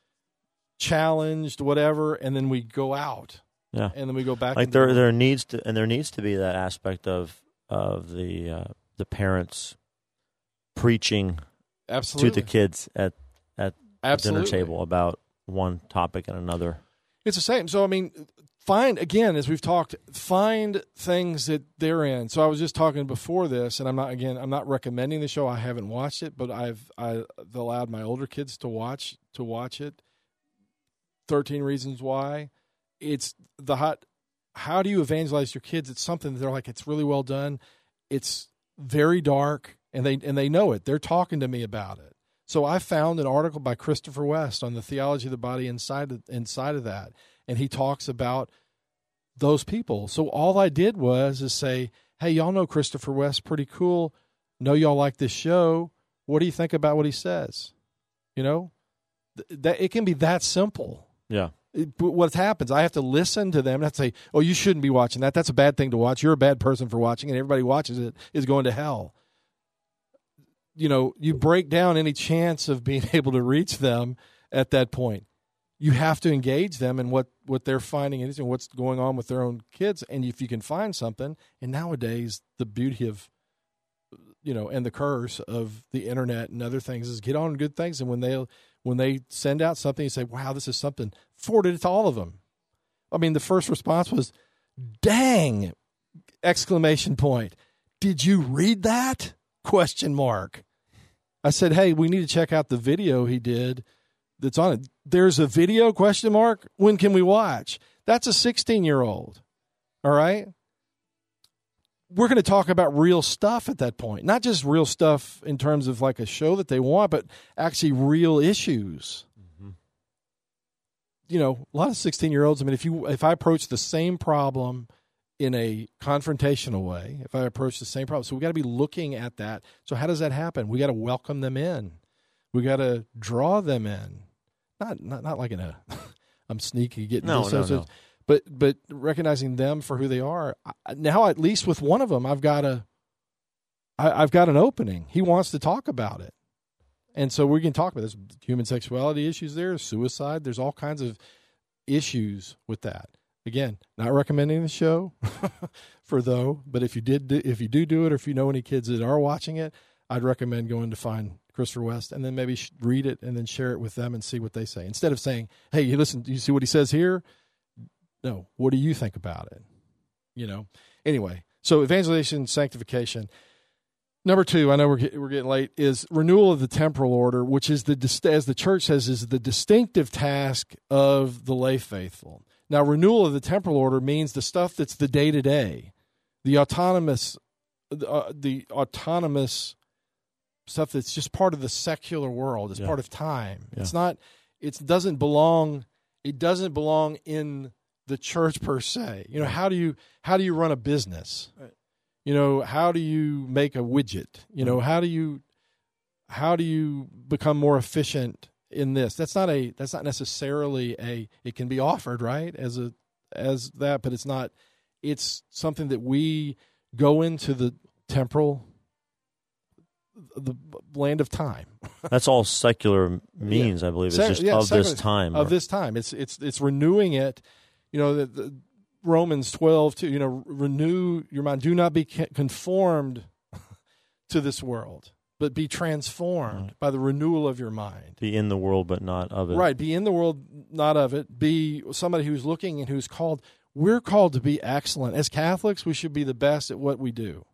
[SPEAKER 2] challenged, whatever and then we go out.
[SPEAKER 3] yeah.
[SPEAKER 2] And then we go back
[SPEAKER 3] Like there,
[SPEAKER 2] the-
[SPEAKER 3] there needs to, and there needs to be that aspect of of the uh, the parents preaching
[SPEAKER 2] absolutely
[SPEAKER 3] to the kids at at the dinner table about one topic and another.
[SPEAKER 2] It's the same. So I mean, find again as we've talked, find things that they're in. So I was just talking before this, and I'm not again, I'm not recommending the show. I haven't watched it, but I've I allowed my older kids to watch to watch it. Thirteen Reasons Why. It's the hot. How do you evangelize your kids? It's something that they're like. It's really well done. It's very dark, and they and they know it. They're talking to me about it. So I found an article by Christopher West on the theology of the body inside of, inside of that, and he talks about those people. So all I did was is say, "Hey, y'all know Christopher West, pretty cool. Know y'all like this show. What do you think about what he says? You know, Th- that it can be that simple.
[SPEAKER 3] Yeah,
[SPEAKER 2] It- what happens? I have to listen to them and I say, "Oh, you shouldn't be watching that. That's a bad thing to watch. You're a bad person for watching, and everybody watches it is going to hell." You know, you break down any chance of being able to reach them at that point. You have to engage them in what what they're finding and what's going on with their own kids, and if you can find something. And nowadays, the beauty of you know and the curse of the internet and other things is get on good things, and when they when they send out something, you say, "Wow, this is something." forwarded it to all of them. I mean, the first response was, "Dang!" exclamation point. Did you read that? Question mark. I said, "Hey, we need to check out the video he did that's on it." There's a video question mark. When can we watch? That's a 16-year-old. All right? We're going to talk about real stuff at that point. Not just real stuff in terms of like a show that they want, but actually real issues mm-hmm. you know, a lot of 16 year olds, I mean, if you, if I approach the same problem in a confrontational way, if I approach the same problem, so we got to be looking at that. So how does that happen? We got to welcome them in. We got to draw them in. Not, not, not like in a, I'm sneaky getting
[SPEAKER 3] No, no, no.
[SPEAKER 2] but, but recognizing them for who they are. I- Now, at least with one of them, I've got a, I, I've got an opening. He wants to talk about it. And so we can talk about this human sexuality issues there, suicide. There's all kinds of issues with that. Again, not recommending the show for though, but if you did, do, if you do do it, or if you know any kids that are watching it, I'd recommend going to find Christopher West and then maybe read it and then share it with them and see what they say. Instead of saying, "Hey, you listen, you see what he says here?" No, what do you think about it? You know. Anyway, so evangelization, sanctification. Number two, I know we're we're getting late. Is renewal of the temporal order, which is the as the church says is the distinctive task of the lay faithful. Now, renewal of the temporal order means the stuff that's the day to day, the autonomous, uh, the autonomous stuff that's just part of the secular world. It's
[SPEAKER 3] Yeah.
[SPEAKER 2] part of time.
[SPEAKER 3] Yeah.
[SPEAKER 2] It's not. It doesn't belong. It doesn't belong in the church per se. You know how do you how do you run a business?
[SPEAKER 3] Right.
[SPEAKER 2] You know how do you make a widget? You know how do you how do you become more efficient in this? That's not a that's not necessarily a it can be offered right as a as that, but it's not. It's something that we go into the temporal the land of time
[SPEAKER 3] That's all secular means, I believe. It's just
[SPEAKER 2] yeah,
[SPEAKER 3] of this time.
[SPEAKER 2] of this time. It's it's it's renewing it. You know, the, the Romans twelve to you know renew your mind. Do not be conformed to this world, but be transformed
[SPEAKER 3] Right.
[SPEAKER 2] by the renewal of your mind.
[SPEAKER 3] be in the world, but not of it.
[SPEAKER 2] Right, be in the world, not of it. Be somebody who's looking and who's called. We're called to be excellent as Catholics. We should be the best at what we do.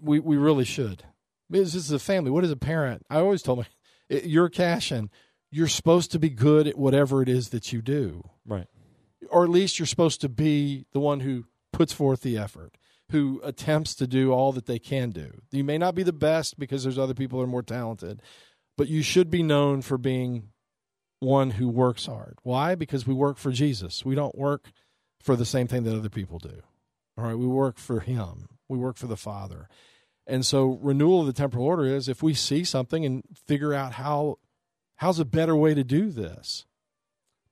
[SPEAKER 2] We we really should. This is a family. What is a parent? I always told my, you're cash in. You're supposed to be good at whatever it is that you do,
[SPEAKER 3] Right.
[SPEAKER 2] or at least you're supposed to be the one who puts forth the effort, who attempts to do all that they can do. You may not be the best because there's other people that are more talented, but you should be known for being one who works hard. Why? Because we work for Jesus. We don't work for the same thing that other people do. All right, we work for Him. We work for the Father. And so, renewal of the temporal order is if we see something and figure out how how's a better way to do this,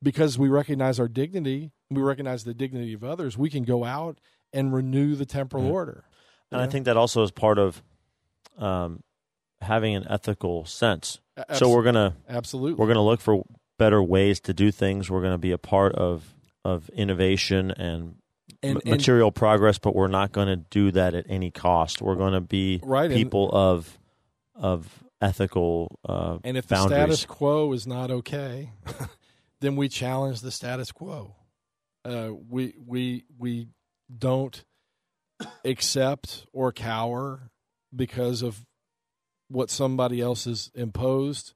[SPEAKER 2] because we recognize our dignity, we recognize the dignity of others, we can go out and renew the temporal mm-hmm. order.
[SPEAKER 3] And I think that also is part of um, having an ethical sense. Absol- so we're gonna
[SPEAKER 2] absolutely
[SPEAKER 3] we're gonna look for better ways to do things. We're gonna be a part of of innovation and, and, material and, progress, but we're not going to do that at any cost. We're going to be right, people and, of of ethical uh,
[SPEAKER 2] and if
[SPEAKER 3] boundaries.
[SPEAKER 2] the status quo is not okay, then we challenge the status quo. Uh, we we we don't accept or cower because of what somebody else has imposed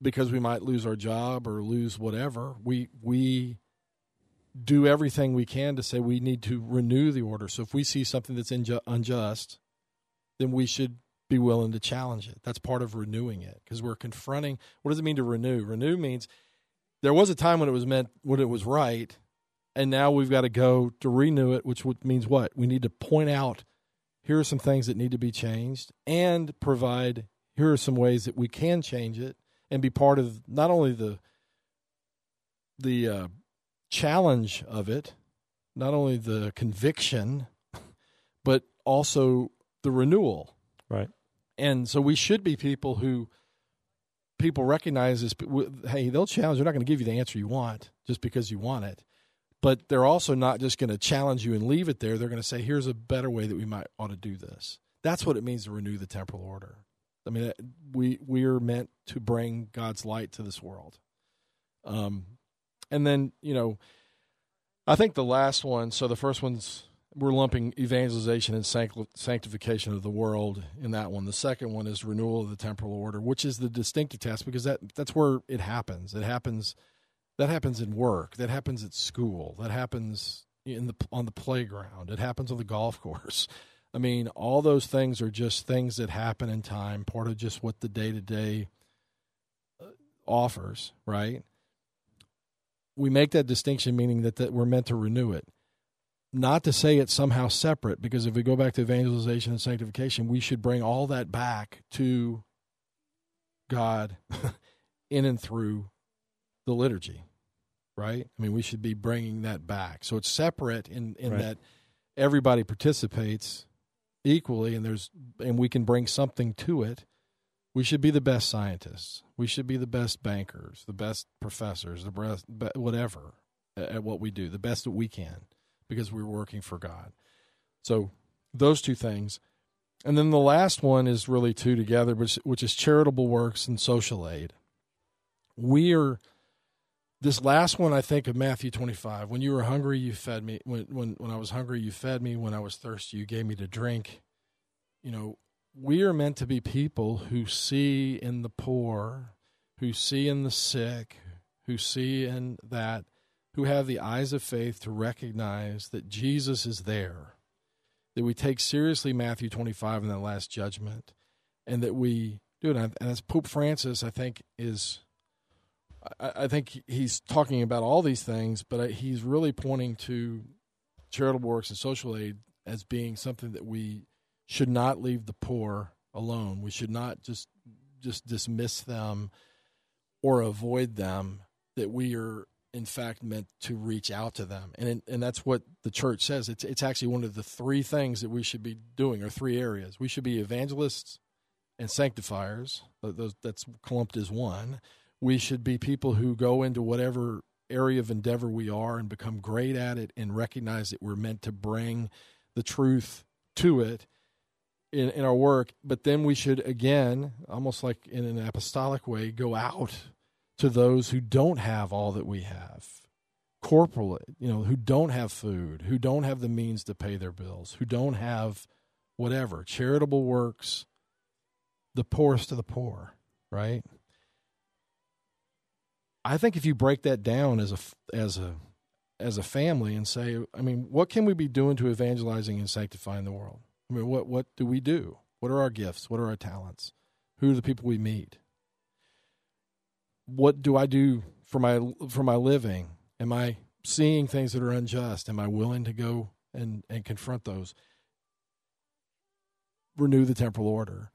[SPEAKER 2] because we might lose our job or lose whatever we we do everything we can to say we need to renew the order. So if we see something that's inju- unjust then we should be willing to challenge it. That's part of renewing it because we're confronting what does it mean to renew? Renew means there was a time when it was meant when it was right and now we've got to go to renew it which means what? We need to point out here are some things that need to be changed and provide here are some ways that we can change it and be part of not only the the uh, challenge of it not only the conviction but also the renewal
[SPEAKER 3] right
[SPEAKER 2] and so we should be people who people recognize this. hey they'll challenge they're not going to give you the answer you want just because you want it but they're also not just going to challenge you and leave it there. They're going to say, here's a better way that we might ought to do this. That's what it means to renew the temporal order. I mean, we we are meant to bring God's light to this world. Um, and then you know, I think the last one. So the first one's we're lumping evangelization and sanctification of the world in that one. The second one is renewal of the temporal order, which is the distinctive task because that that's where it happens. It happens that happens in work. That happens at school. That happens in the on the playground. It happens on the golf course. I mean, all those things are just things that happen in time, part of just what the day to day offers, right? We make that distinction, meaning that, that we're meant to renew it. Not to say it's somehow separate, because if we go back to evangelization and sanctification, we should bring all that back to God in and through the liturgy, right? I mean, we should be bringing that back. So it's separate in in right. that everybody participates equally, and there's and we can bring something to it. We should be the best scientists. We should be the best bankers, the best professors, the best whatever at what we do, the best that we can, because we're working for God. So those two things. And then the last one is really two together, which, which is charitable works and social aid. We are this last one I think of Matthew 25. When you were hungry, you fed me. When when when I was hungry, you fed me. When I was thirsty, you gave me to drink. You know, we are meant to be people who see in the poor, who see in the sick, who see in that who have the eyes of faith to recognize that Jesus is there. That we take seriously Matthew 25 and that last judgment and that we do it. And as Pope Francis, I think, is I, I think he's talking about all these things, but he's really pointing to charitable works and social aid as being something that we should not leave the poor alone. We should not just just dismiss them or avoid them. That we are in fact meant to reach out to them, and and that's what the church says. It's it's actually one of the three things that we should be doing, or three areas. We should be evangelists and sanctifiers. Those, that's clumped as one we should be people who go into whatever area of endeavor we are and become great at it and recognize that we're meant to bring the truth to it in, in our work. But then we should, again, almost like in an apostolic way, go out to those who don't have all that we have corporally, you know, who don't have food, who don't have the means to pay their bills, who don't have whatever, charitable works, the poorest of the poor, right? I think if you break that down as a as a as a family and say, I mean, what can we be doing to evangelizing and sanctifying the world? I mean, what what do we do? What are our gifts? What are our talents? Who are the people we meet? what do I do for my for my living? Am I seeing things that are unjust? Am I willing to go and and confront those? Renew the temporal order.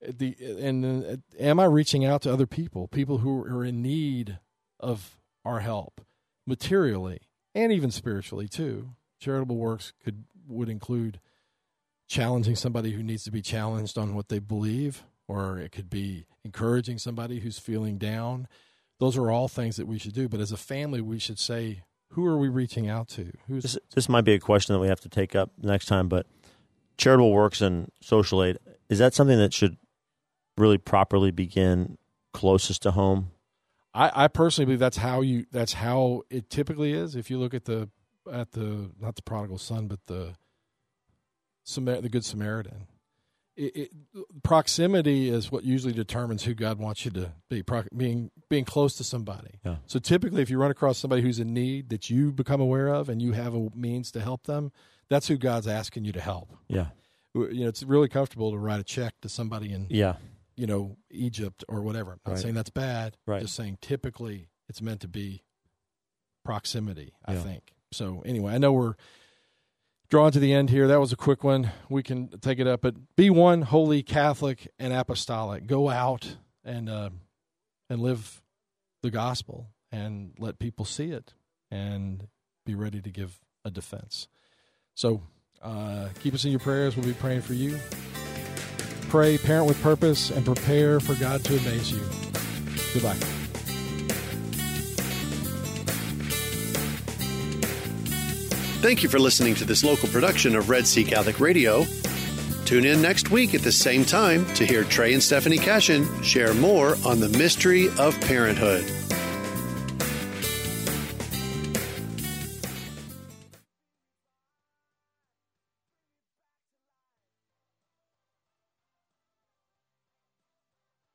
[SPEAKER 2] The and uh, am I reaching out to other people, people who are in need of our help, materially and even spiritually too? Charitable works could would include challenging somebody who needs to be challenged on what they believe, or it could be encouraging somebody who's feeling down. Those are all things that we should do. But as a family, we should say, who are we reaching out to?
[SPEAKER 3] Who's this, this might be a question that we have to take up next time, but charitable works and social aid is that something that should really properly begin closest to home?
[SPEAKER 2] I, I personally believe that's how you that's how it typically is. If you look at the at the not the prodigal son, but the the good Samaritan. It, it, proximity is what usually determines who God wants you to be. Pro, being being close to somebody.
[SPEAKER 3] Yeah.
[SPEAKER 2] So typically, if you run across somebody who's in need that you become aware of and you have a means to help them, that's who God's asking you to help.
[SPEAKER 3] Yeah.
[SPEAKER 2] You know, it's really comfortable to write a check to somebody in
[SPEAKER 3] yeah,
[SPEAKER 2] you know, Egypt or whatever. I'm not
[SPEAKER 3] right.
[SPEAKER 2] saying that's bad.
[SPEAKER 3] Right.
[SPEAKER 2] Just saying typically it's meant to be proximity. I
[SPEAKER 3] yeah.
[SPEAKER 2] think. So anyway, I know we're drawing to the end here. That was a quick one. We can take it up, but be one holy Catholic and apostolic. Go out and uh, and live the gospel and let people see it and be ready to give a defense. So uh, keep us in your prayers. We'll be praying for you. Pray, parent with purpose, and prepare for God to amaze you. Goodbye.
[SPEAKER 1] Thank you for listening to this local production of Red Sea Catholic Radio. Tune in next week at the same time to hear Trey and Stephanie Cashin share more on the mystery of parenthood.